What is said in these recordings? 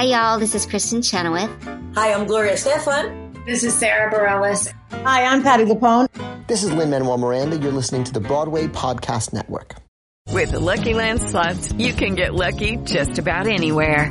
Hi, y'all. This is Kristin Chenoweth. Hi, I'm Gloria Estefan. This is Sara Bareilles. Hi, I'm Patti LuPone. This is Lin Manuel Miranda. You're listening to the Broadway Podcast Network. With the Lucky Land slots, you can get lucky just about anywhere.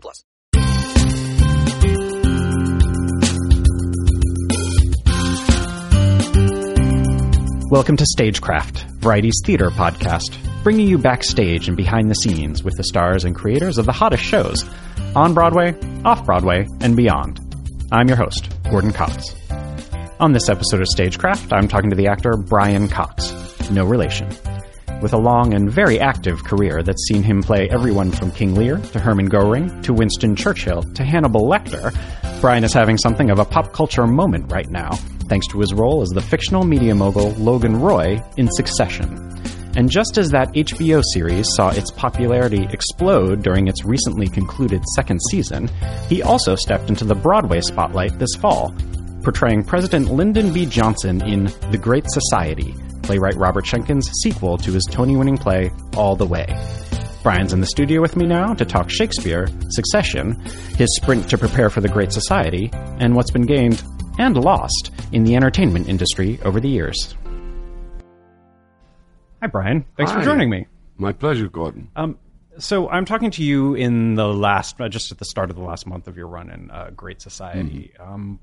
plus. Welcome to Stagecraft, Variety's theater podcast, bringing you backstage and behind the scenes with the stars and creators of the hottest shows on Broadway, off Broadway, and beyond. I'm your host, Gordon Cox. On this episode of Stagecraft, I'm talking to the actor Brian Cox, no relation. With a long and very active career that's seen him play everyone from King Lear to Hermann Goring to Winston Churchill to Hannibal Lecter, Brian is having something of a pop culture moment right now, thanks to his role as the fictional media mogul Logan Roy in Succession. And just as that HBO series saw its popularity explode during its recently concluded second season, he also stepped into the Broadway spotlight this fall, portraying President Lyndon B. Johnson in The Great Society, playwright Robert Schenkkan's sequel to his Tony winning play All the Way. Brian's in the studio with me now to talk Shakespeare, Succession, his sprint to prepare for the Great Society, and what's been gained and lost in the entertainment industry over the years. Hi, Brian. Thanks Hi. for joining me. My pleasure, Gordon. Um, so I'm talking to you in the last, uh, just at the start of the last month of your run in uh, Great Society. Um,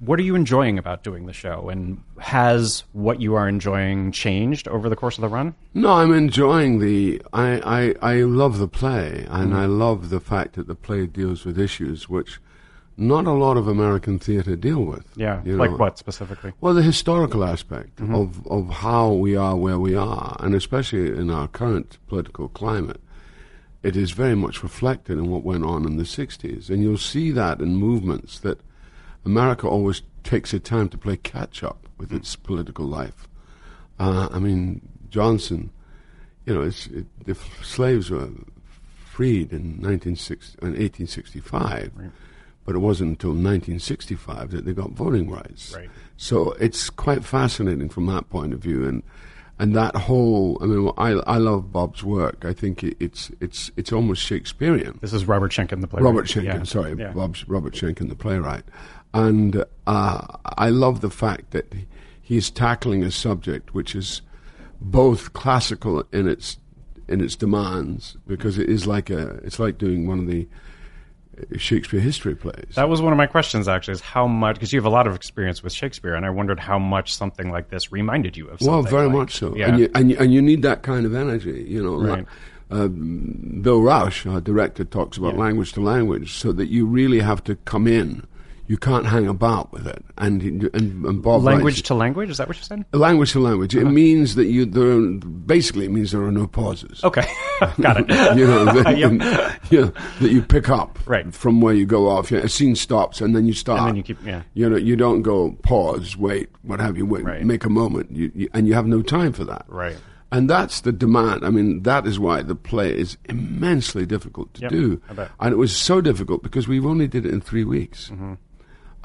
what are you enjoying about doing the show, and has what you are enjoying changed over the course of the run? No, I'm enjoying the. I, I, I love the play, and mm-hmm. I love the fact that the play deals with issues which not a lot of American theater deal with. Yeah, you like what specifically? Well, the historical aspect mm-hmm. of, of how we are where we are, and especially in our current political climate, it is very much reflected in what went on in the 60s. And you'll see that in movements that America always takes a time to play catch up with its political life. Uh, I mean, Johnson, you know, it's, it, the f- slaves were freed in, 1960, in 1865. But it wasn't until 1965 that they got voting rights. Right. So it's quite fascinating from that point of view, and and that whole. I mean, I I love Bob's work. I think it, it's it's it's almost Shakespearean. This is Robert Schenkkan, the playwright. Robert Schenkkan, Yeah. sorry, Yeah. Bob's, Robert Schenkkan, the playwright, and uh, I love the fact that he's tackling a subject which is both classical in its in its demands because it is like a it's like doing one of the Shakespeare history plays. That was one of my questions, actually, is how much, because you have a lot of experience with Shakespeare, and I wondered how much something like this reminded you of something. Well, very like- much so. Yeah. And, you, and, you, and you need that kind of energy, you know. Right. Like, uh, Bill Rauch, our director, talks about Yeah. language to language, so that you really have to come in. You can't hang about with it. And and, and Bob language writes- to language, is that what you said? language to language. It means that you there are, basically it means there are no pauses. Okay, got it. you know, that, Yep. you know, that you pick up Right. from where you go off. You know, a scene stops and then you start. And then you keep- yeah. You know, you don't go pause, wait, what have you, wait, Right. make a moment, you, you, and you have no time for that. Right. And that's the demand. I mean, that is why the play is immensely difficult to Yep, do. And it was so difficult because we've only did it in three weeks. Mm-hmm.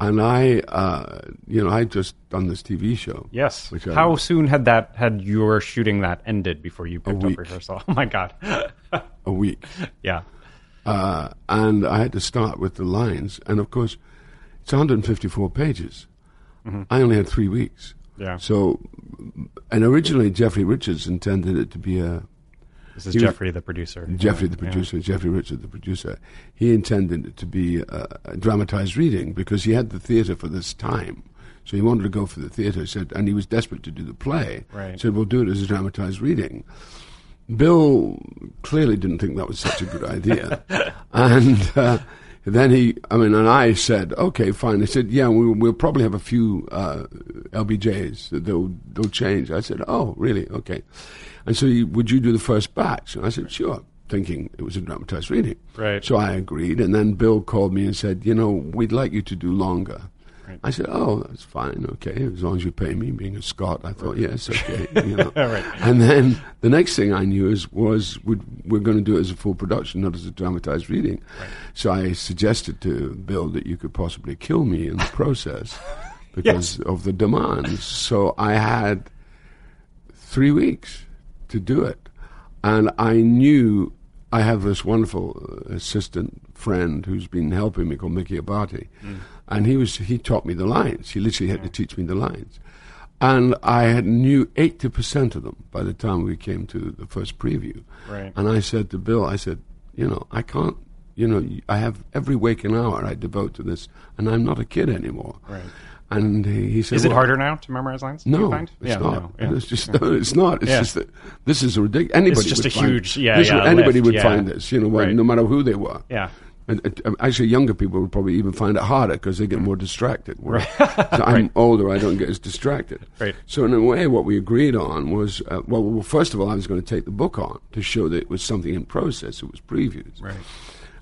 And I, uh, you know, I just done this TV show. Yes. Which I- How soon had that had your shooting that ended before you picked up rehearsal? Oh my god. a week. yeah. uh, and I had to start with the lines. And of course, it's 154 pages. I only had three weeks. Yeah. So, and originally Jeffrey Richards intended it to be a This is he was- Jeffrey, the producer. Jeffrey, the Yeah. producer, Jeffrey Richard, the producer, he intended it to be a, a dramatized reading because he had the theatre for this time. So he wanted to go for the theatre, said, and he was desperate to do the play. Right. Said, we'll do it as a dramatized reading. Bill clearly didn't think that was such a good idea. and uh, then he, I mean, and I said, okay, fine. He said, yeah, we'll, we'll probably have a few uh, LBJs they'll, they'll change. I said, oh, really? Okay. And so he, would you do the first batch? And I said, sure, thinking it was a dramatized reading. Right. So I agreed. And then Bill called me and said, you know, we'd like you to do longer. I said, "Oh, that's fine. Okay, as long as you pay me." Being a Scot, I thought, "Yes, okay." You know. Right. And then the next thing I knew is was we'd, we're going to do it as a full production, not as a dramatized reading. So I suggested to Bill that you could possibly kill me in the process because of the demands. So I had three weeks to do it, and I knew I have this wonderful assistant friend who's been helping me called Mickey Abati, mm. And he was he taught me the lines. He literally had to teach me the lines, and I had knew eighty percent of them by the time we came to the first preview. Right. And I said to Bill, I said, you know, I can't. You know, I have every waking hour I devote to this, and I'm not a kid anymore. Right. And he, he said, Is it "Well, harder now to memorize lines? no, find? it's yeah, not. no, yeah. It's just it's not. It's Yeah. just that this is ridiculous. Anybody just would a find- huge- yeah, this yeah, anybody lift, would find this. You know, when- Right. no matter who they were. Yeah. And, actually, younger people would probably even find it harder because they get more distracted. Whereas so I'm older, I don't get as distracted. Right. So in a way, what we agreed on was, uh, well, well, first of all, I was going to take the book on to show that it was something in process. It was previews. Right.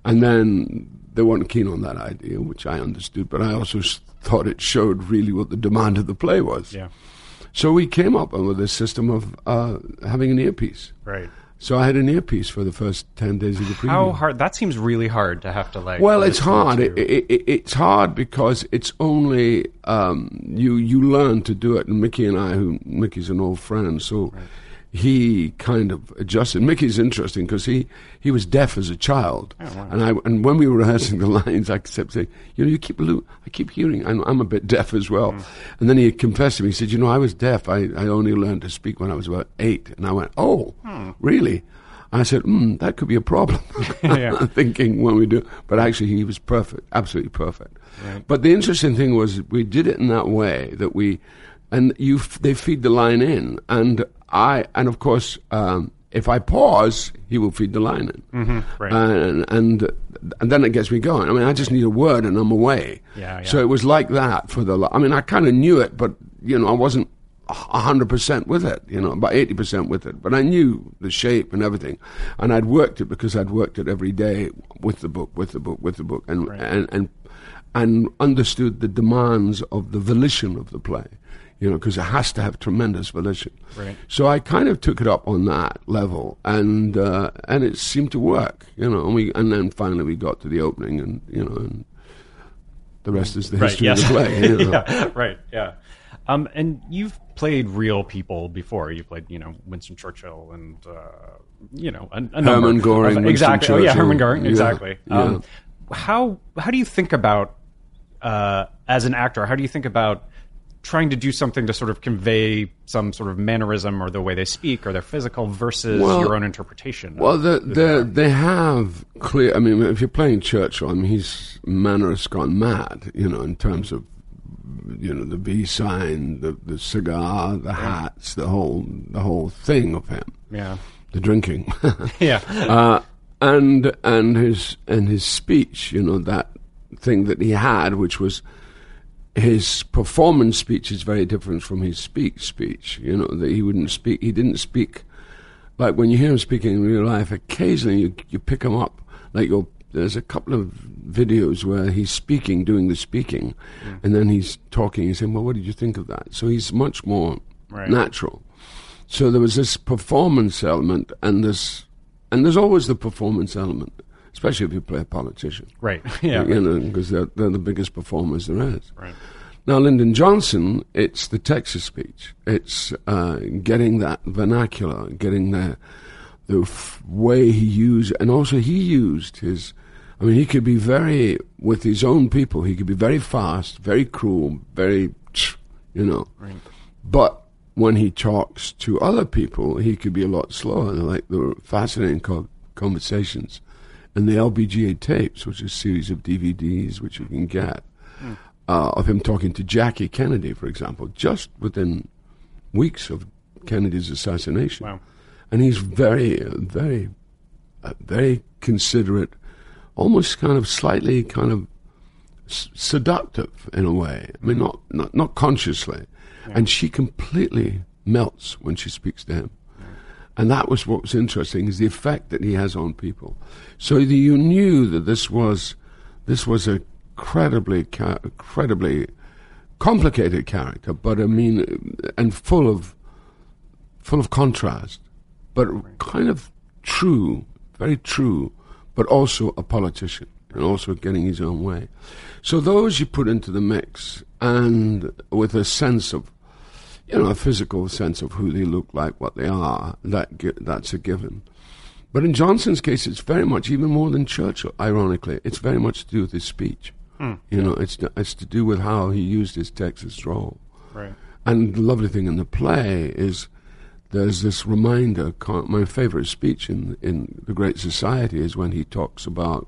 And then they weren't keen on that idea, which I understood, but I also thought it showed really what the demand of the play was. Yeah. So we came up with a system of uh, having an earpiece. Right. So I had an earpiece for the first 10 days of the preview. How hard? That seems really hard to have to like. Well, it's hard. It, it, it, it's hard because it's only um, you. You learn to do it. And Mickey and I, who Mickey's an old friend, so he kind of adjusted. Mickey's interesting because he, he was deaf as a child, and I and when we were rehearsing the lines, I kept saying, you know, you keep lo- I keep hearing. I'm, I'm a bit deaf as well. And then he confessed to me. He said, you know, I was deaf. I, I only learned to speak when I was about eight. And I went, oh, really? I said, hmm, that could be a problem. Yeah. Thinking when we do, but actually he was perfect, absolutely perfect. But the interesting thing was we did it in that way that we, and you, f- they feed the line in, and I, and of course, um, if I pause, he will feed the lion Mm-hmm. right. and, and and then it gets me going. I mean, I just need a word and I'm away. Yeah, So it was like that for the. I mean, I kind of knew it, but you know, I wasn't hundred percent with it. You know, about eighty percent with it. But I knew the shape and everything, and I'd worked it because I'd worked it every day with the book, with the book, with the book, and and and and understood the demands of the volition of the play. You know, because it has to have tremendous volition. Right. So I kind of took it up on that level, and uh, and it seemed to work. You know, and we and then finally we got to the opening, and you know, and the rest is the right. history Yes. of the play. You know. yeah. Right. Yeah. Um, and you've played real people before. You played, you know, Winston Churchill and uh, you know, a, a Herman of- Goring, Winston exactly. Oh yeah, Herman Goring. Exactly. yeah. Um, how how do you think about uh, as an actor? How do you think about trying to do something to sort of convey some sort of mannerism or the way they speak or their physical versus Well- your own interpretation? Well, the, they the, they have clear. I mean, if you're playing Churchill, I mean, his manner has gone mad. You know, in terms of you know the V sign, the the cigar, the hats, the whole the whole thing of him. yeah, The drinking. yeah, uh, and and his and his speech, you know, that thing that he had, which was his performance speech, is very different from his speak speech. You know, that he wouldn't speak. He didn't speak like when you hear him speaking in real life. Occasionally, you you pick him up. Like you'll, there's a couple of videos where he's speaking, doing the speaking, mm. and then he's talking. He's saying, "Well, what did you think of that?" So he's much more Right. natural. So there was this performance element, and this, and there's always the performance element, especially if you play a politician. right, yeah, you know, because they're, they're the biggest performers there is. right. Now, Lyndon Johnson, it's the Texas speech. It's uh, getting that vernacular, getting the the f- way he used, and also he used his. I mean, he could be very with his own people. He could be very fast, very cruel, very, you know. Right. But when he talks to other people, he could be a lot slower. Like the fascinating co- conversations and the LBGA tapes, which is a series of DVDs which you can get, uh, of him talking to Jackie Kennedy, for example, just within weeks of Kennedy's assassination. Wow. And he's very, very, uh, very considerate, almost kind of slightly kind of s- seductive in a way. I mean, not, not, not consciously. And she completely melts when she speaks to him. And that was what was interesting is the effect that he has on people. So the, you knew that this was this was a incredibly incredibly complicated character, but I mean, and full of full of contrast, but kind of true, very true, but also a politician and also getting his own way. So those you put into the mix, and with a sense of you know, a physical sense of who they look like, what they are, that that's a given. But in Johnson's case, it's very much, even more than Churchill, ironically, it's very much to do with his speech. You know, it's to, it's to do with how he used his Texas drawl. Right. And the lovely thing in the play is there's this reminder. My favorite speech in in the Great Society is when he talks about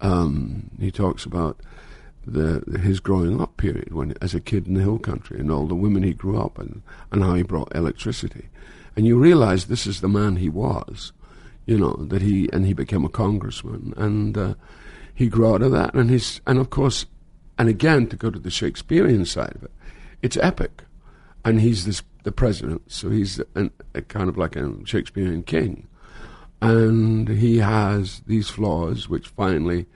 um, he talks about the his growing up period when as a kid in the hill country and all the women he grew up and and how he brought electricity, and you realize this is the man he was, you know that he and he became a congressman and uh, he grew out of that and he's and of course and again to go to the Shakespearean side of it, it's epic, and he's this the president, so he's an, a kind of like a Shakespearean king, and he has these flaws which finally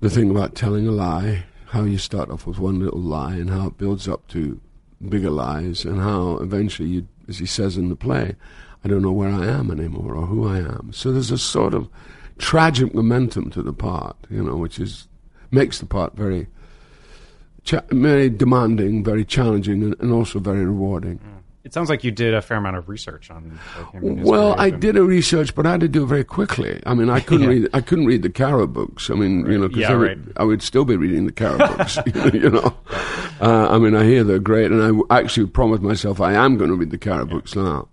the thing about telling a lie, how you start off with one little lie and how it builds up to bigger lies, and how eventually, you, as he says in the play, I don't know where I am anymore or who I am. So there's a sort of tragic momentum to the part, you know, which is makes the part very, cha- very demanding, very challenging, and, and also very rewarding. Mm. It sounds like you did a fair amount of research on both him and his Well, I did a research, but I had to do it very quickly. I mean, I couldn't Yeah. read. I couldn't read the Caro books. I mean, you know, because Yeah, I, would, right. I would still be reading the Caro books. you know, uh, I mean, I hear they're great, and I actually promised myself I am going to read the Caro books now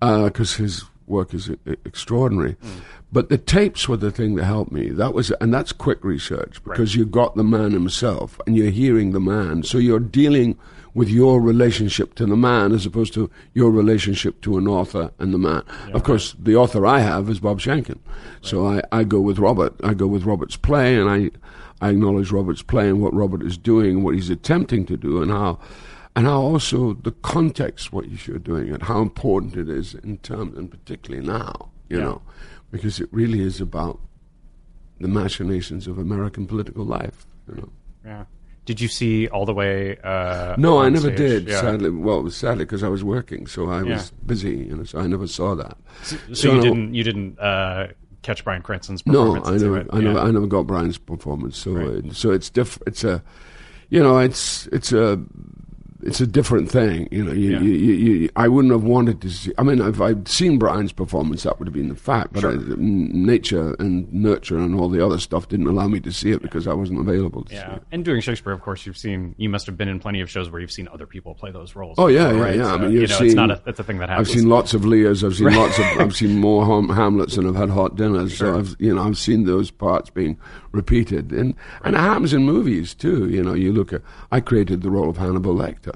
because his work is e- extraordinary. Hmm. But the tapes were the thing that helped me. That was, and that's quick research because you've got the man himself, and you're hearing the man, so you're dealing with your relationship to the man as opposed to your relationship to an author and the man. of course, the author I have is Bob Schenkkan, so I, I go with Robert. I go with Robert's play, and I I acknowledge Robert's play and what Robert is doing, and what he's attempting to do, and how and how also the context what you're doing and how important it is in terms and particularly now, you Yeah. know, because it really is about the machinations of American political life, you know. Yeah. Did you see all the way? Uh, No, I never stage? did. Yeah. Sadly, well, was sadly because I was working, so I was Yeah. busy, you know, so I never saw that. So, you no- didn't you didn't uh, catch Bryan Cranston's No, performance? I never? I never, Yeah. I never got Brian's performance. So, Right. so it's diff- It's a, you know, it's it's a, it's a different thing. You know, you, Yeah. you, you, I wouldn't have wanted to see. I mean, if I'd seen Brian's performance, that would have been the fact. But I, uh, n- nature and nurture and all the other stuff didn't allow me to see it because I wasn't available to see Yeah, it. and doing Shakespeare, of course, you've seen. You must have been in plenty of shows where you've seen other people play those roles. Oh yeah, before, yeah, right? yeah. I mean, you you've know, seen. it's not a, it's a thing that happens. I've seen lots of Lears. I've seen lots of. I've seen more Ham- Hamlets than I've had hot dinners. So I've, you know, I've seen those parts being repeated, and and it happens in movies too. You know, you look at. I created the role of Hannibal Lecter.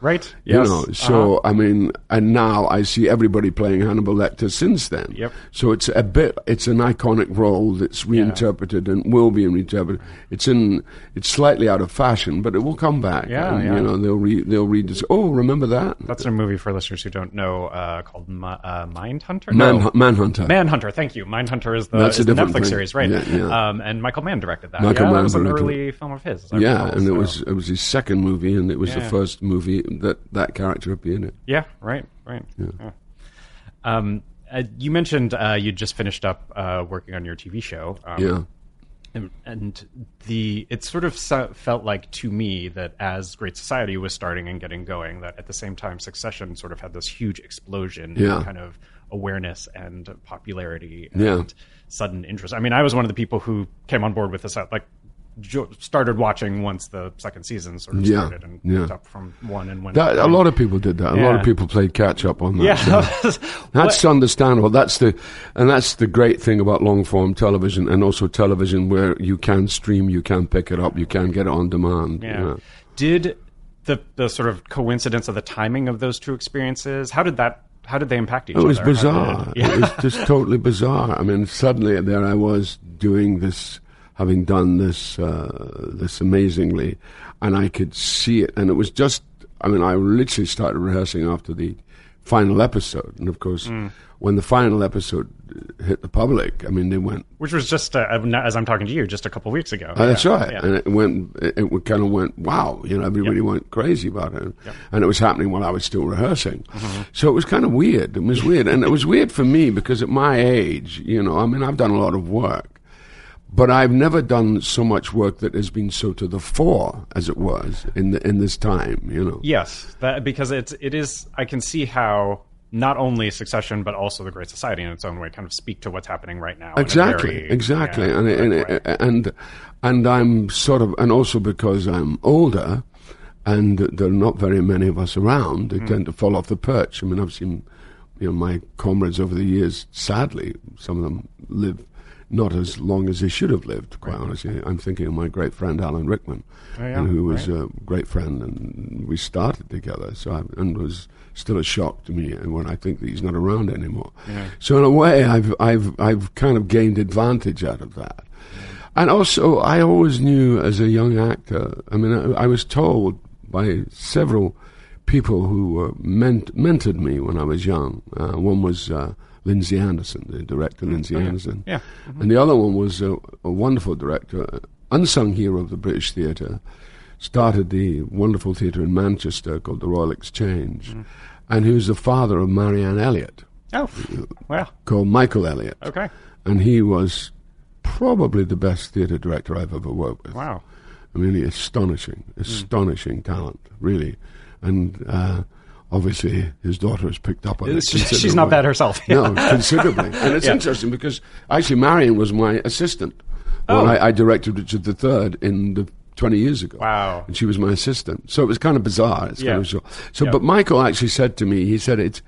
Right. You Yes. know, so Uh-huh. I mean, and now I see everybody playing Hannibal Lecter since then. Yep. So it's a bit, it's an iconic role that's reinterpreted and will be reinterpreted. It's in, it's slightly out of fashion, but it will come back. Yeah, and, yeah. You know, they'll read, they'll read this. Oh, remember that? That's a movie for listeners who don't know uh, called Mi- uh, Mindhunter. Man, No. Manhunter. Manhunter. Thank you. Mindhunter is the, That's is the Netflix thing. series, right? Yeah, yeah. Um, and Michael Mann directed that. Michael yeah, Mann that was an early film of his. Yeah, recall, and it was it was his second movie, and it was the first movie that that character would be in. It. Yeah, right, right. Yeah. Um, uh, you mentioned uh, you just finished up uh, working on your TV show. Um, Yeah. and, and the it sort of so- felt like to me that as Great Society was starting and getting going, that at the same time Succession sort of had this huge explosion Yeah. in kind of awareness and popularity and Yeah. sudden interest. I mean, I was one of the people who came on board with this at like jo- started watching once the second season sort of Yeah, started and yeah. picked up from one and went. That, a lot of people did that. A lot of people played catch up on that. yeah, show. That's understandable. That's the, and that's the great thing about long form television, and also television where you can stream, you can pick it up, you can get it on demand. Yeah. Yeah. Did the the sort of coincidence of the timing of those two experiences? How did that? How did they impact each other? It was other? Bizarre. did- yeah. It was just totally bizarre. I mean, suddenly there I was doing this, having done this, uh, this amazingly, and I could see it. And it was just, I mean, I literally started rehearsing after the final episode. And of course, Mm. when the final episode hit the public, I mean, they went, Which was just uh, as I'm talking to you, just a couple weeks ago. That's Yeah, right. yeah. And it went, it, it kind of went, wow, you know, everybody went crazy about it. And it was happening while I was still rehearsing. Mm-hmm. So it was kind of weird. It was weird. and it was weird for me because at my age, you know, I mean, I've done a lot of work, but I've never done so much work that has been so to the fore as it was in the, in this time, you know. Yes, that because it's it is. I can see how not only Succession but also The Great Society in its own way kind of speak to what's happening right now. Exactly, very, exactly, yeah, and, and, direct and and I'm sort of, and also because I'm older, and there are not very many of us around, they Hmm. tend to fall off the perch. I mean, I've seen, you know, my comrades over the years. Sadly, some of them live not as long as he should have lived. Quite honestly, I'm thinking of my great friend Alan Rickman, Oh, yeah, and who was right. a great friend, and we started together. So I, and was still a shock to me when I think that he's not around anymore. So in a way, I've I've I've kind of gained advantage out of that. And also, I always knew as a young actor. I mean, I, I was told by several people who uh, ment- mentored me when I was young. Uh, one was uh, Lindsay Anderson, the director Lindsay Anderson, Yeah. and the other one was a, a wonderful director, uh, unsung hero of the British theatre. Started the wonderful theatre in Manchester called the Royal Exchange, and he was the father of Marianne Elliott, oh, well, called Michael Elliott. okay, And he was probably the best theatre director I've ever worked with. wow, mean, astonishing, astonishing talent, really. And uh, obviously, his daughter has picked up on it. She's- not bad herself. No, considerably. And it's Yeah. interesting because actually, Marion was my assistant when Oh. I, I directed Richard III in the 20 years ago. Wow. And she was my assistant. So it was kind of bizarre. It's Yeah. kind of so, so Yeah. but Michael actually said to me, he said, it's,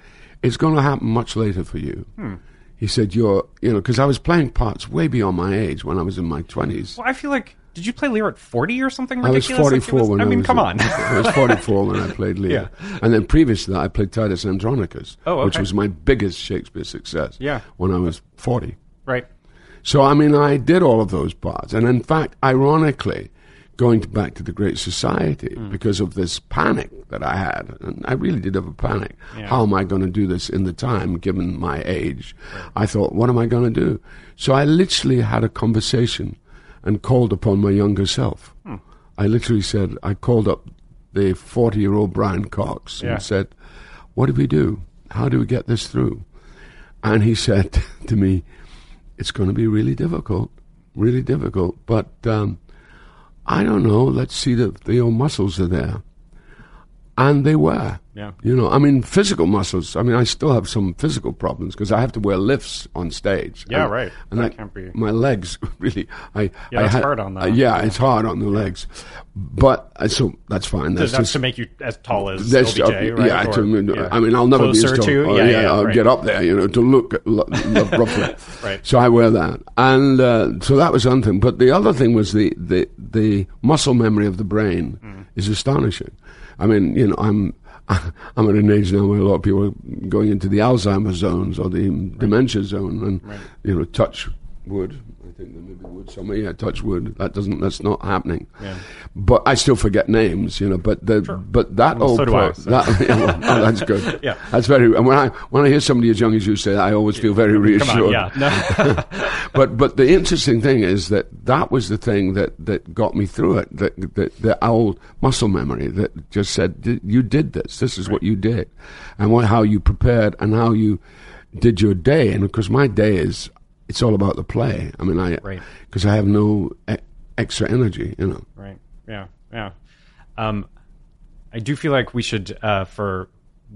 it's going to happen much later for you. Hmm. He said, you're, you know, because I was playing parts way beyond my age when I was in my 20s. well, I feel like did you play Lear at forty or something I was ridiculous? Like, 44 was- when I I, mean, was come on. I was 44 when I played Lear. Yeah. And then previous to that, I played Titus Andronicus, Oh, which was my biggest Shakespeare success Yeah. when I was 40. right. So, I mean, I did all of those parts. And in fact, ironically, going to back to the Great Society, Hmm. because of this panic that I had, and I really did have a panic. Yeah. How am I going to do this in the time, given my age? I thought, what am I going to do? So I literally had a conversation and called upon my younger self. Hmm. I literally said, I called up the 40 year old Brian Cox Yeah. and said, What do we do? How do we get this through? And he said to me, It's going to be really difficult, really difficult, but um, I don't know. Let's see that the old muscles are there. And they were. Yeah. You know, I mean, physical muscles. I mean, I still have some physical problems because I have to wear lifts on stage. Yeah, And- right. And That I- can't be- My legs, really. I, Yeah, I that's had- hard on the- uh, yeah, it's hard on the legs. But, uh, so that's fine. That's, That's, just. to make you as tall as That's LBJ, uh, right? yeah, Or- to, yeah. I mean, I'll never Closer be as tall. to, Oh, yeah, yeah, I'll right. get up there, you know, to look, look, look roughly. Right. So I wear that, and uh, so that was one thing. But the other thing was the the, the muscle memory of the brain Mm. is astonishing. I mean, you know, I'm I'm at an age now where a lot of people are going into the Alzheimer's zones or the dementia zone, and you know, touch wood. I think there may be wood somewhere. Yeah, touch wood. That doesn't. That's not happening. Yeah. But I still forget names, you know. But the but that Well, old so pro- I, so- that, yeah, well, oh, that's good. Yeah. that's very. And when I when I hear somebody as young as you say that, I always feel very reassured. on, yeah. No. but but the interesting thing is that that was the thing that, that got me through it. That, that the old muscle memory that just said you did this. This is what you did, and what, how you prepared and how you did your day. And of course, my day is it's all about the play. I mean, I Right. because I have no e- extra energy. You know. Right. Yeah. Yeah. Um, I do feel like we should, uh, for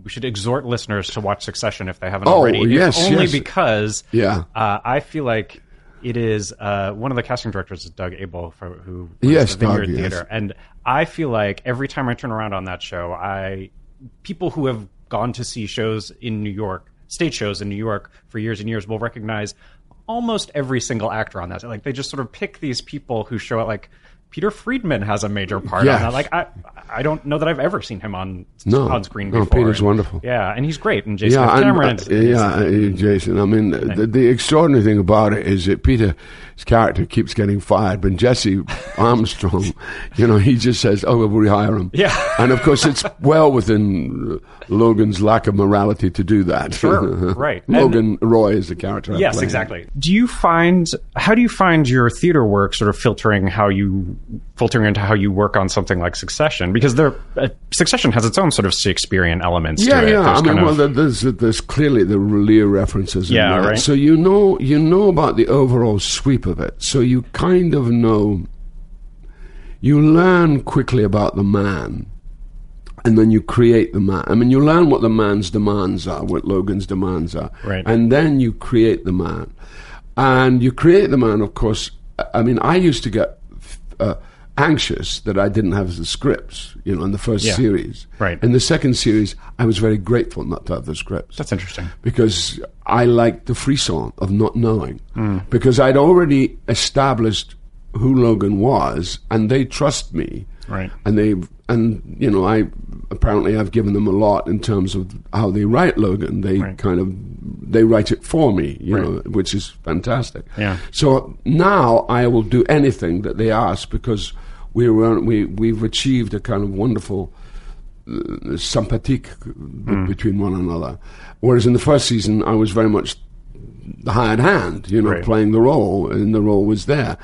we should exhort listeners to watch Succession if they haven't Oh, already. yes, only yes. because Yeah. uh, I feel like It is uh, one of the casting directors is Doug Aibel, for, who Yes, the Vineyard Doug, yes. Theater, and I feel like every time I turn around on that show, I people who have gone to see shows in New York, stage shows in New York for years and years, will recognize almost every single actor on that. Like they just sort of pick these people who show up. Like Peter Friedman has a major part Yes. on that. Like I, I don't know that I've ever seen him on No. on screen No, before. Peter's And- wonderful. Yeah, and he's great. And Jason yeah, and, Cameron. uh, yeah, uh, Jason. I mean, the, the extraordinary thing about it is that Peter's character keeps getting fired, but Jesse Armstrong, you know, he just says, "Oh, we'll rehire him." Yeah. and of course, it's well within Logan's lack of morality to do that. Sure, right. And- Logan Roy is the character. I Yes, exactly. Do you find how do you find your theater work sort of filtering how you filtering into how you work on something like Succession? Because there, uh, Succession has its own sort of Shakespearean elements Yeah, to it. yeah. There's I mean, well, of- there's there's clearly the Lear references. in Yeah, right. So you know you know about the overall sweep of it. So you kind of know. You learn quickly about the man, and then you create the man. I mean, you learn what the man's demands are, what Logan's demands are, Right. and then you create the man, and you create the man. Of course, I mean, I used to get. Uh, anxious that I didn't have the scripts, you know, in the first Yeah. series. Right. In the second series, I was very grateful not to have the scripts that's interesting. because I liked the frisson of not knowing. Hmm. Because I'd already established who Logan was, and they trust me. Right. And they and you know I apparently I've given them a lot in terms of how they write Logan. They Right. kind of they write it for me, you Right. know, which is fantastic. Yeah. So now I will do anything that they ask because we were we we've achieved a kind of wonderful uh, sympathetic b- between one another. Whereas in the first season, I was very much the hired hand, you know, Right. playing the role, and the role was there.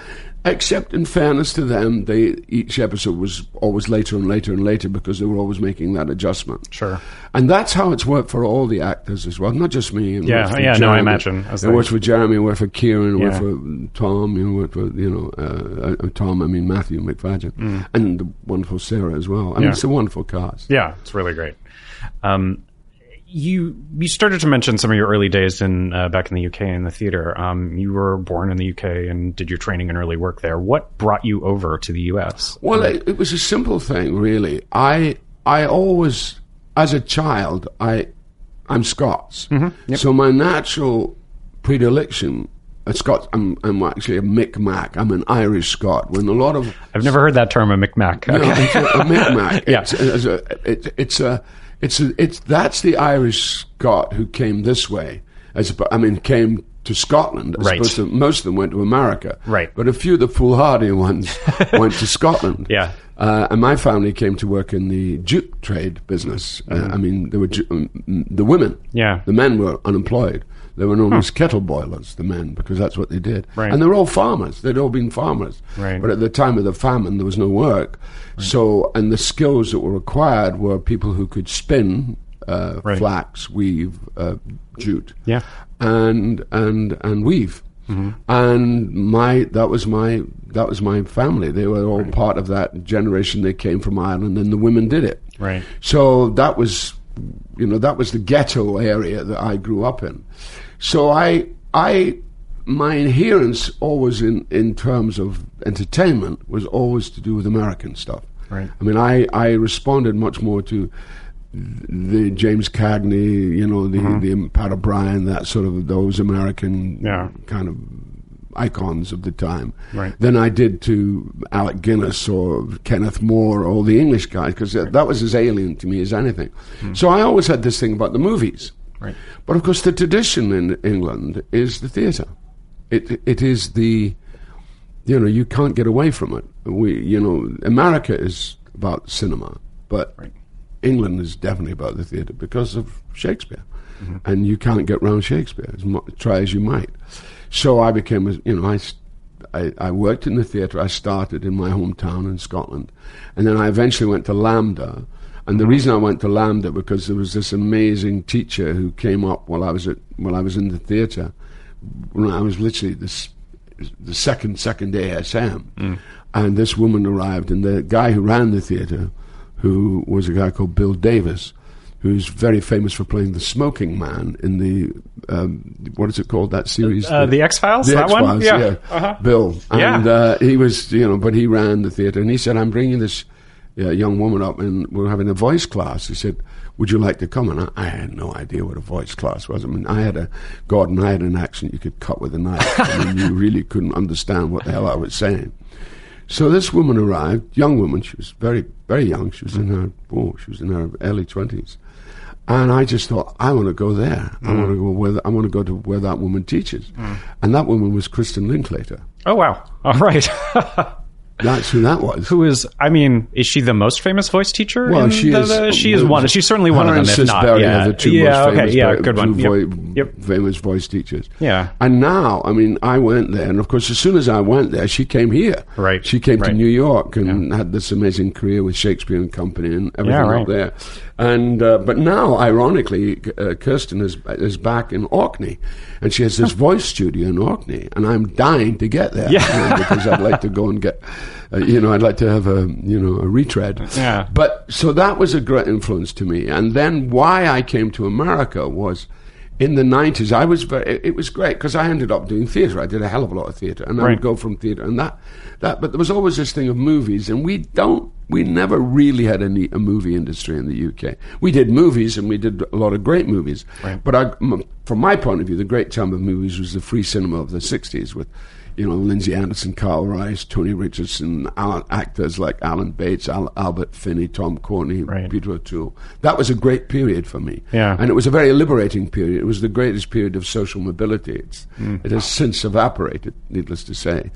Except, in fairness to them, they each episode was always later and later and later because they were always making that adjustment. Sure. and that's how it's worked for all the actors as well, not just me. It Yeah, yeah, no, I imagine, as It worked for Jeremy, it worked for Kieran, it worked Yeah. for Tom, you know, worked for you know uh, uh, Tom. I mean Matthew Macfadyen, and the wonderful Sarah as well. I mean, Mm. Yeah. it's a wonderful cast. Yeah, it's really great. Um, you you started to mention some of your early days in uh, back in the UK in the theater. Um, you were born in the UK and did your training and early work there. What brought you over to the US? Well, it, it was a simple thing, really. I I always, as a child, I I'm Scots, so my natural predilection. A Scot, I'm, I'm actually a Micmac. I'm an Irish Scot. When a lot of I've never heard that term, a Micmac. No, it's a, a Micmac. Yeah. It's, it's a, it, it's a, it's it's that's the Irish Scot who came this way. As I mean, came to Scotland. As Right. opposed to most of them went to America. Right. But a few of the foolhardy ones went to Scotland. Yeah. Uh, and my family came to work in the jute trade business. Uh, I mean, there were ju- um, the women. Mm-hmm. Yeah. The men were unemployed. They were known as kettle boilers, the men, because that's what they did. Right. And they were all farmers. They'd all been farmers. Right. But at the time of the famine, there was no work. So, and the skills that were required were people who could spin uh, Right. flax, weave, uh, jute, Yeah. and and and weave. And my that was my that was my family. They were all part of that generation. They came from Ireland, and the women did it. Right. So that was, you know, that was the ghetto area that I grew up in. So I, I, my adherence always in, in terms of entertainment was always to do with American stuff. Right. I mean, I, I responded much more to the James Cagney, you know, the, mm-hmm. the Pat O'Brien, that sort of those American Yeah. kind of icons of the time Right. than I did to Alec Guinness or Kenneth More or the English guys because that was as alien to me as anything. Hmm. So I always had this thing about the movies. Right. But of course, the tradition in England is the theatre. It it is the, you know, you can't get away from it. We, you know, America is about cinema, but Right. England is definitely about the theatre because of Shakespeare, mm-hmm. and you can't get round Shakespeare as mu- try as you might. So I became, a, you know, I, I, I worked in the theatre. I started in my hometown in Scotland, and then I eventually went to LAMDA. And the reason I went to LAMDA because there was this amazing teacher who came up while I was at while I was in the theatre. When I was literally this the second second ASM, mm. and this woman arrived, and the guy who ran the theatre, who was a guy called Bill Davis, who's very famous for playing the smoking man in the um, what is it called that series? Uh, the X Files. That X one. Yeah. yeah. Uh-huh. Bill. Yeah. And uh, he was, you know, but he ran the theatre, and he said, "I'm bringing this uh, young woman up, and we're having a voice class." He said, "Would you like to come?" And I, I had no idea what a voice class was. I mean, I had a God, and I had an accent you could cut with a knife. I mean, you really couldn't understand what the hell I was saying. So this woman arrived, young woman. She was very, very young. She was in her, oh, she was in her early twenties. And I just thought, I want to go there. I mm. want to go where I want to go to where that woman teaches. Mm. And that woman was Kristin Linklater. Oh wow! All right. That's who that was. Who is? I mean, is she the most famous voice teacher? Well, she the- is. the- she is one. She's certainly one of them. If not, Berry yeah. the two yeah. most okay. famous, Yeah. Good one. Yep. voi- Yep. famous voice teachers. Yeah. And now, I mean, I went there, and of course, as soon as I went there, she came here. Right, She came to. New York and had this amazing career with Shakespeare and Company and everything Yeah, right. up there. And uh, but now, ironically, uh, Kristin is is back in Orkney, and she has this voice studio in Orkney, and I'm dying to get there. Yeah. you know, because I'd like to go and get, uh, you know, I'd like to have a you know a retread. Yeah. But so that was a great influence to me. And then why I came to America was in the 90s, I was very, it, was great because I ended up doing theatre. I did a hell of a lot of theatre and I would go from theatre and that, that, but there was always this thing of movies and we don't, we never really had any, a movie industry in the UK. We did movies and we did a lot of great movies. But I, from my point of view, the great time of movies was the free cinema of the 60s with, you know, Lindsay Anderson, Karel Reisz, Tony Richardson, Alan, actors like Alan Bates, Al, Albert Finney, Tom Courtenay, Right. Peter O'Toole. That was a great period for me. Yeah. And it was a very liberating period. It was the greatest period of social mobility. It's, Mm. It has since evaporated, needless to say.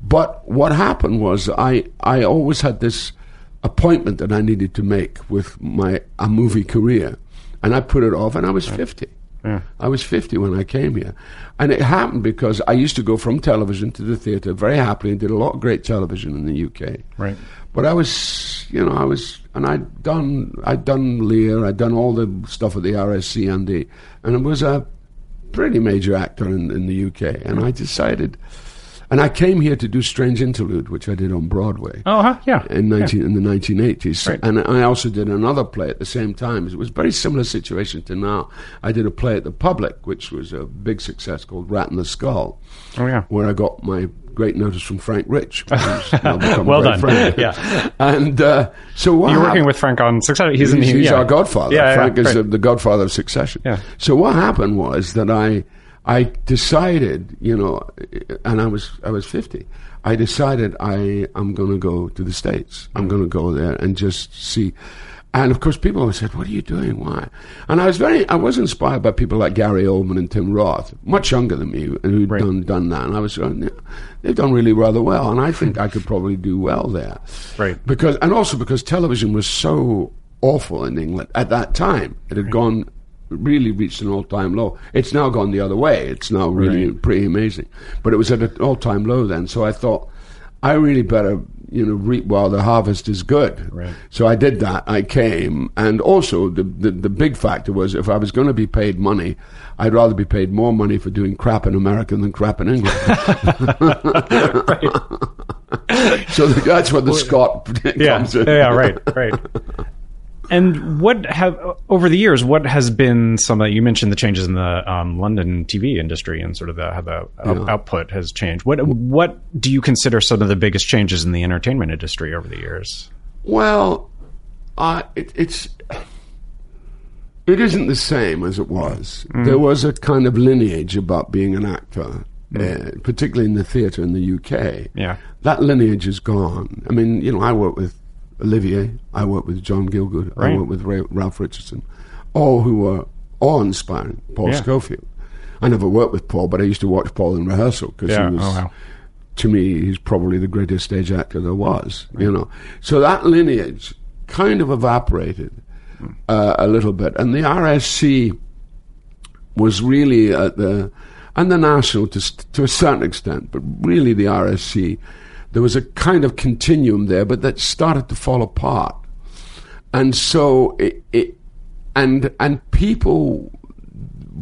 But what happened was I, I always had this appointment that I needed to make with my a movie career. And I put it off, and I was 50. I was 50 when I came here. And it happened because I used to go from television to the theatre very happily and did a lot of great television in the UK. Right. But I was, you know, I was, and I'd done, I'd done Lear, I'd done all the stuff at the RSC and the, and I was a pretty major actor in, in the UK. And I decided, and I came here to do Strange Interlude, which I did on Broadway Oh, huh? Yeah. in 19, in the 1980s. Right. And I also did another play at the same time. It was a very similar situation to now. I did a play at the Public, which was a big success called Rat in the Skull, Oh, yeah. where I got my great notice from Frank Rich. who's now become a Well done. friend. Yeah. And uh, so what You're working with Frank on Succession. He's, He's, in the, he's yeah. our godfather. Yeah, yeah, Frank is right. the godfather of Succession. Yeah. So what happened was that I I decided, you know, and I was I was fifty. I decided I am going to go to the states. I'm going to go there and just see. And of course, people always said, "What are you doing? Why?" And I was very, I was inspired by people like Gary Oldman and Tim Roth, much younger than me, who'd Right. done done that. And I was going, yeah, they've done really rather well, and I think I could probably do well there Right. because and also because television was so awful in England at that time. It had gone really reached an all-time low. It's now gone the other way. It's now really pretty amazing, but it was at an all-time low then. So I thought I really better you know reap while the harvest is good. Right. So I did that. I came, and also the, the the big factor was if I was going to be paid money, I'd rather be paid more money for doing crap in America than crap in England. so that's where the Scot yeah, comes in. yeah, right, right. And what have over the years? What has been some? of You mentioned the changes in the um, London TV industry and sort of the, how the Yeah. output has changed. What what do you consider some of the biggest changes in the entertainment industry over the years? Well, uh, it, it's it isn't the same as it was. There was a kind of lineage about being an actor, uh, particularly in the theatre in the UK. Yeah. that lineage is gone. I mean, you know, I work with Olivier, I worked with John Gielgud, I worked with Ray, Ralph Richardson, all who were awe-inspiring. Paul Yeah. Scofield. I never worked with Paul, but I used to watch Paul in rehearsal because Yeah. he was Oh, wow. to me, he's probably the greatest stage actor there was. You know, so that lineage kind of evaporated uh, a little bit, and the RSC was really at the and the national to to a certain extent, but really the RSC. There was a kind of continuum there, but that started to fall apart, and so it, it and and people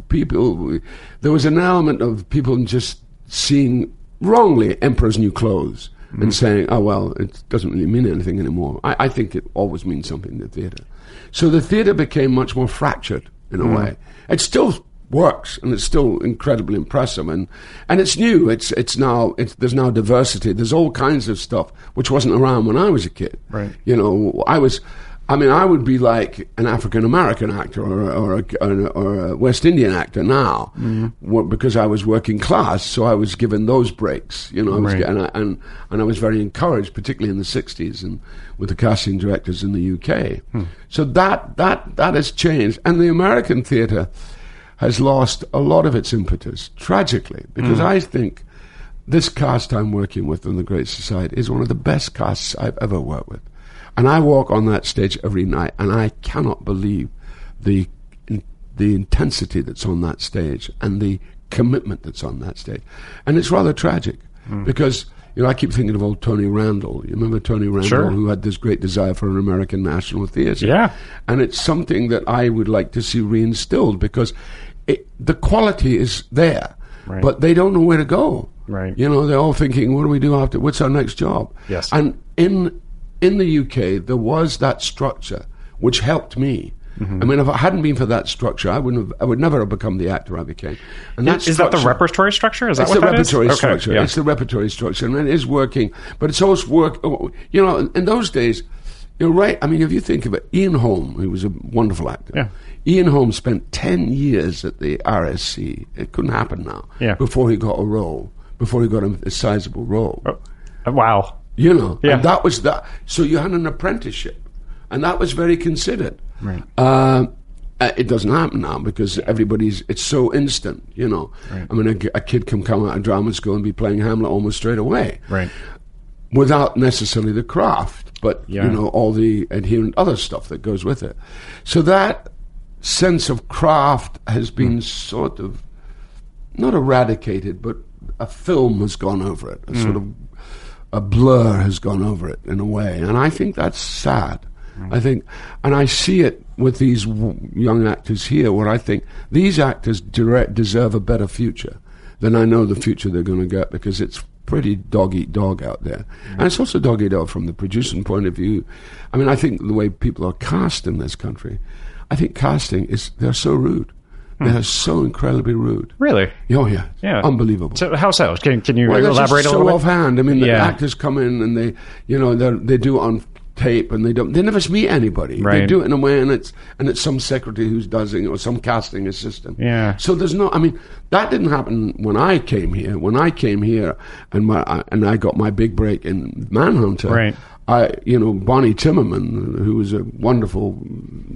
people there was an element of people just seeing wrongly emperor's new clothes and mm-hmm. saying, "Oh well, it doesn't really mean anything anymore." I, I think it always means something in the theatre. So the theatre became much more fractured in a mm. way. It still works and it's still incredibly impressive. And and it's new. It's it's now it's, there's now diversity. There's all kinds of stuff which wasn't around when I was a kid. Right. you know I was I mean I would be like an African American actor or, a- or, a, or a West Indian actor now mm-hmm. Well, because I was working class so I was given those breaks you know I was, Right. and, I, and and I was very encouraged particularly in the 60s and with the casting directors in the UK hmm. so that that that has changed. And the American theatre has lost a lot of its impetus, tragically, because mm. I think this cast I'm working with in the Great Society is one of the best casts I've ever worked with. And I walk on that stage every night, and I cannot believe the in, the intensity that's on that stage and the commitment that's on that stage. And it's rather tragic mm. because you know I keep thinking of old Tony Randall. You remember Tony Randall, Sure. who had this great desire for an American national theatre. Yeah. And it's something that I would like to see reinstilled because it, the quality is there, Right. but they don't know where to go. Right. You know, they're all thinking, what do we do after? What's our next job? Yes. And in in the UK, there was that structure which helped me. Mm-hmm. I mean, if it hadn't been for that structure, I wouldn't. Have, I would never have become the actor I became. And that Is that the repertory structure? Is that it's what the that is? repertory Okay, structure. yeah. It's the repertory structure, and it is working. But it's always work. You know, in those days, you're right. I mean, if you think of it, Ian Holm, who was a wonderful actor. Yeah. Ian Holm spent ten years at the RSC. It couldn't happen now. Yeah. Before he got a role, before he got a, a sizable role. Oh, wow. You know, Yeah. and that was that. So you had an apprenticeship, and that was very considered. Right. Uh, uh, it doesn't happen now because everybody's. It's so instant. You know, I mean, a kid can come out of drama school and be playing Hamlet almost straight away, Right. without necessarily the craft, but Yeah. you know all the adherent other stuff that goes with it. So that sense of craft has been sort of not eradicated, but a film has gone over it. A sort of a blur has gone over it in a way, and I think that's sad. I think, and I see it with these w- young actors here, where I think these actors direct, deserve a better future than I know the future they're going to get because it's pretty dog eat dog out there, and it's also dog eat dog from the producing point of view. I mean, I think the way people are cast in this country, I think casting is they're so rude. Hmm. They're so incredibly rude. Really? Oh yeah, Yeah. unbelievable. So how so? Can, can you Well, elaborate a so little bit? offhand. I mean, the Yeah. actors come in and they, you know, they do on tape and they don't. They never meet anybody. They do it in a way, and it's and it's some secretary who's does it or some casting assistant. Yeah. So there's no. I mean, that didn't happen when I came here. When I came here and my I- and I got my big break in Manhunter. Right. I, you know, Bonnie Timmerman, who was a wonderful,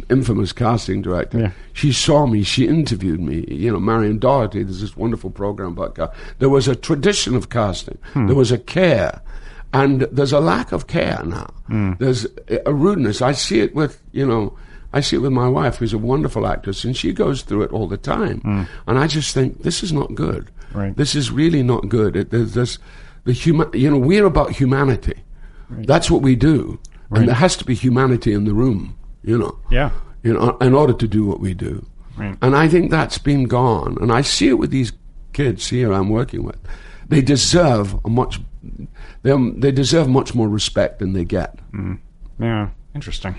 infamous casting director. Yeah. She saw me. She interviewed me. You know, Marion Dougherty. There's this wonderful program about. There was a tradition of casting. Hmm. There was a care, and there's a lack of care now. Hmm. There's a rudeness. I see it with you know. I see it with my wife, who's a wonderful actress, and she goes through it all the time. And I just think this is not good. Right. This is really not good. It, there's this, the human. You know, we're about humanity. That's what we do, and there has to be humanity in the room. You know Yeah. you know, in order to do what we do. Right. And I think that's been gone. And I see it with these kids here I'm working with. They deserve a much, they, they deserve much more respect than they get. Yeah, interesting.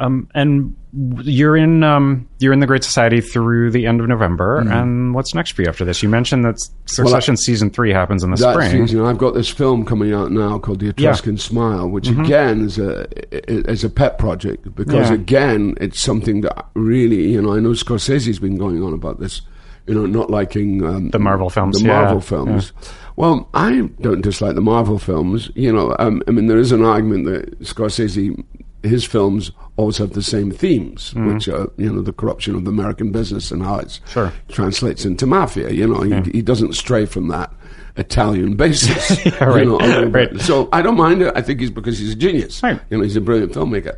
Um, and you're in um, you're in the Great Society through the end of November. Mm-hmm. And what's next for you after this? You mentioned that Succession season three happens in the spring. season, I've got this film coming out now called The Etruscan Smile, which again is a is a pet project because Mm-hmm. Yeah. again it's something that really you know I know Scorsese's been going on about this, you know, not liking um, The Marvel films, the yeah, Marvel films. Well, I don't dislike the Marvel films. You know, um, I mean, there is an argument that Scorsese, his films always have the same themes, which are you know the corruption of the American business and how it Sure. translates into mafia. You know, he, he doesn't stray from that Italian basis. Yeah, right. you know, a little bit. Right. So I don't mind it. I think he's because he's a genius. Right. You know, he's a brilliant filmmaker.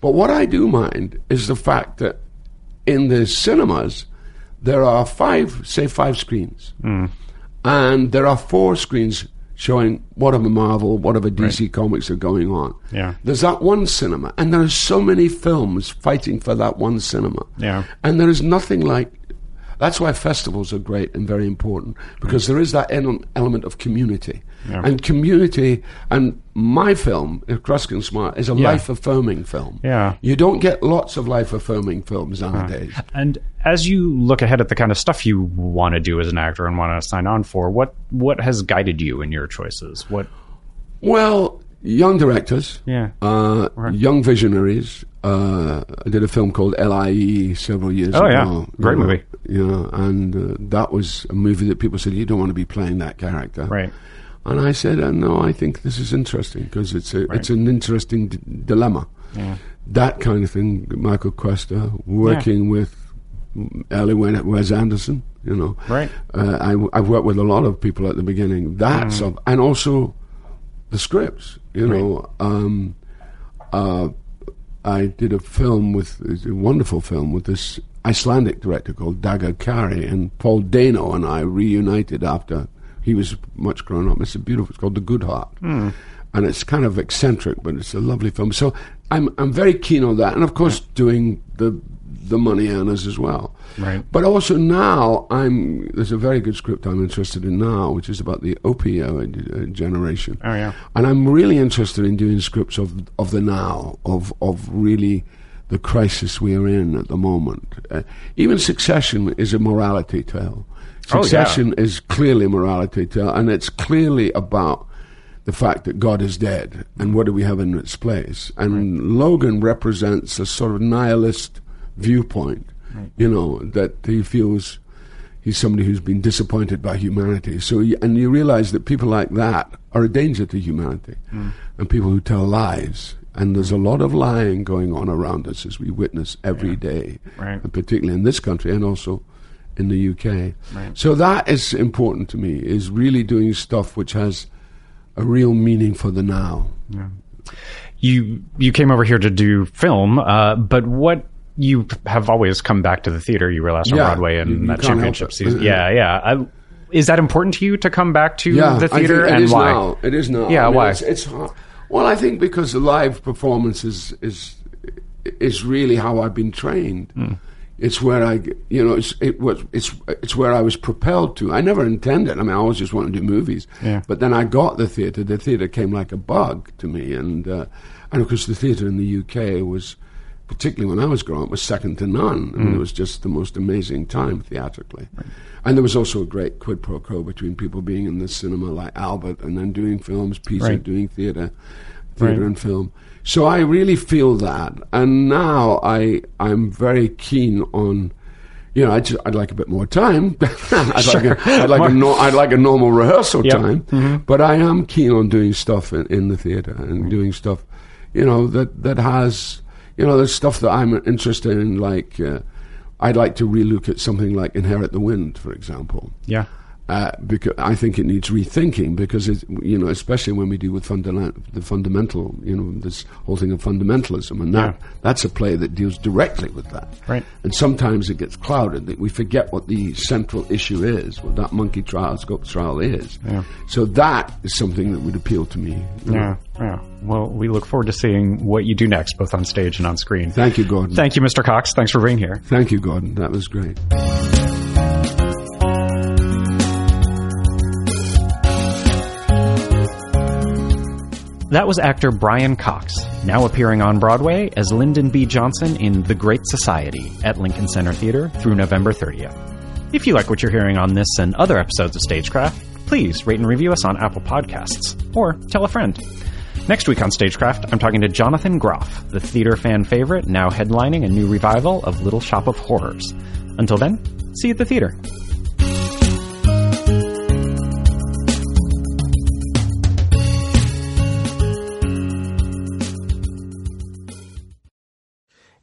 But what I do mind is the fact that in the cinemas there are five, say, five screens, and there are four screens showing whatever Marvel, whatever DC comics are going on. Yeah. There's that one cinema, and there are so many films fighting for that one cinema. Yeah. And there is nothing like. That's why festivals are great and very important because there is that element of community. Yeah. And community, and my film, Etruscan Smile, is a Yeah. life affirming film. Yeah. You don't get lots of life affirming films nowadays. And as you look ahead at the kind of stuff you want to do as an actor and want to sign on for, what what has guided you in your choices? What? Well, young directors, Yeah. uh, Right. young visionaries. Uh, I did a film called L.I.E. several years ago. Oh, ago. yeah. you Great know, movie. You know, and uh, that was a movie that people said you don't want to be playing that character, Right. And I said, uh, no, I think this is interesting because it's a, it's an interesting d- dilemma. That kind of thing. Michael Cuesta working with Ellie Wes Anderson. You know, Right. Uh, I, have worked with a lot of people at the beginning. That's of, and also the scripts. You know, um, uh, I did a film with a wonderful film with this Icelandic director called Dagur Kári, and Paul Dano and I reunited after he was much grown up. It's a beautiful. It's called The Good Heart, and it's kind of eccentric, but it's a lovely film. So I'm I'm very keen on that, and of course doing the the money earners as well. Right. But also now, I'm there's a very good script I'm interested in now, which is about the opioid uh, generation. Oh, yeah. And I'm really interested in doing scripts of of the now, of of really the crisis we are in at the moment. Uh, even Succession is a morality tale. Oh, yeah. Succession is clearly a morality tale, and it's clearly about the fact that God is dead and what do we have in its place. And Logan represents a sort of nihilist viewpoint, you know, that he feels he's somebody who's been disappointed by humanity. So, y- and you realize that people like that are a danger to humanity, hmm. and people who tell lies. And there's a lot of lying going on around us as we witness every day, Right. and particularly in this country and also in the UK. So that is important to me. Is really doing stuff which has a real meaning for the now. You you came over here to do film, uh, but what you have always come back to the theater. You were last on Yeah, Broadway in that championship season. Yeah, yeah. I, is that important to you to come back to yeah, the theater it and is why? now. It is now. Yeah, I mean, why? It's, it's. Well, I think because the live performance is is is really how I've been trained. Hmm. It's where I, you know, it's it was it's it's where I was propelled to. I never intended. I mean, I always just wanted to do movies. Yeah. But then I got the theatre. The theatre came like a bug to me, and uh, and of course the theatre in the UK was, particularly when I was growing up, was second to none. I mean, it was just the most amazing time theatrically. And there was also a great quid pro quo between people being in the cinema like Albert and then doing films, Peter Right. doing theatre, theatre Right. and film. So I really feel that, and now I I'm very keen on. You know, I'd, just, I'd like a bit more time. I'd, like a, I'd, like a no, I'd like a normal rehearsal Yep. time, but I am keen on doing stuff in, in the theatre and doing stuff, you know, that that has, you know, there's stuff that I'm interested in. Like, uh, I'd like to relook at something like Inherit the Wind, for example Yeah. Uh, because I think it needs rethinking because it, you know, especially when we deal with fundala- the fundamental, you know, this whole thing of fundamentalism, and that Yeah. that's a play that deals directly with that. Right. And sometimes it gets clouded that we forget what the central issue is, what that monkey trial, scope trial is. Yeah. So that is something that would appeal to me. Yeah, yeah. Well, we look forward to seeing what you do next, both on stage and on screen. Thank you, Gordon. Thank you, Mr. Cox. Thanks for being here. Thank you, Gordon. That was great. That was actor Brian Cox, now appearing on Broadway as Lyndon B. Johnson in The Great Society at Lincoln Center Theater through November 30th. If you like what you're hearing on this and other episodes of Stagecraft, please rate and review us on Apple Podcasts, or tell a friend. Next week on Stagecraft, I'm talking to Jonathan Groff, the theater fan favorite, now headlining a new revival of Little Shop of Horrors. Until then, see you at the theater.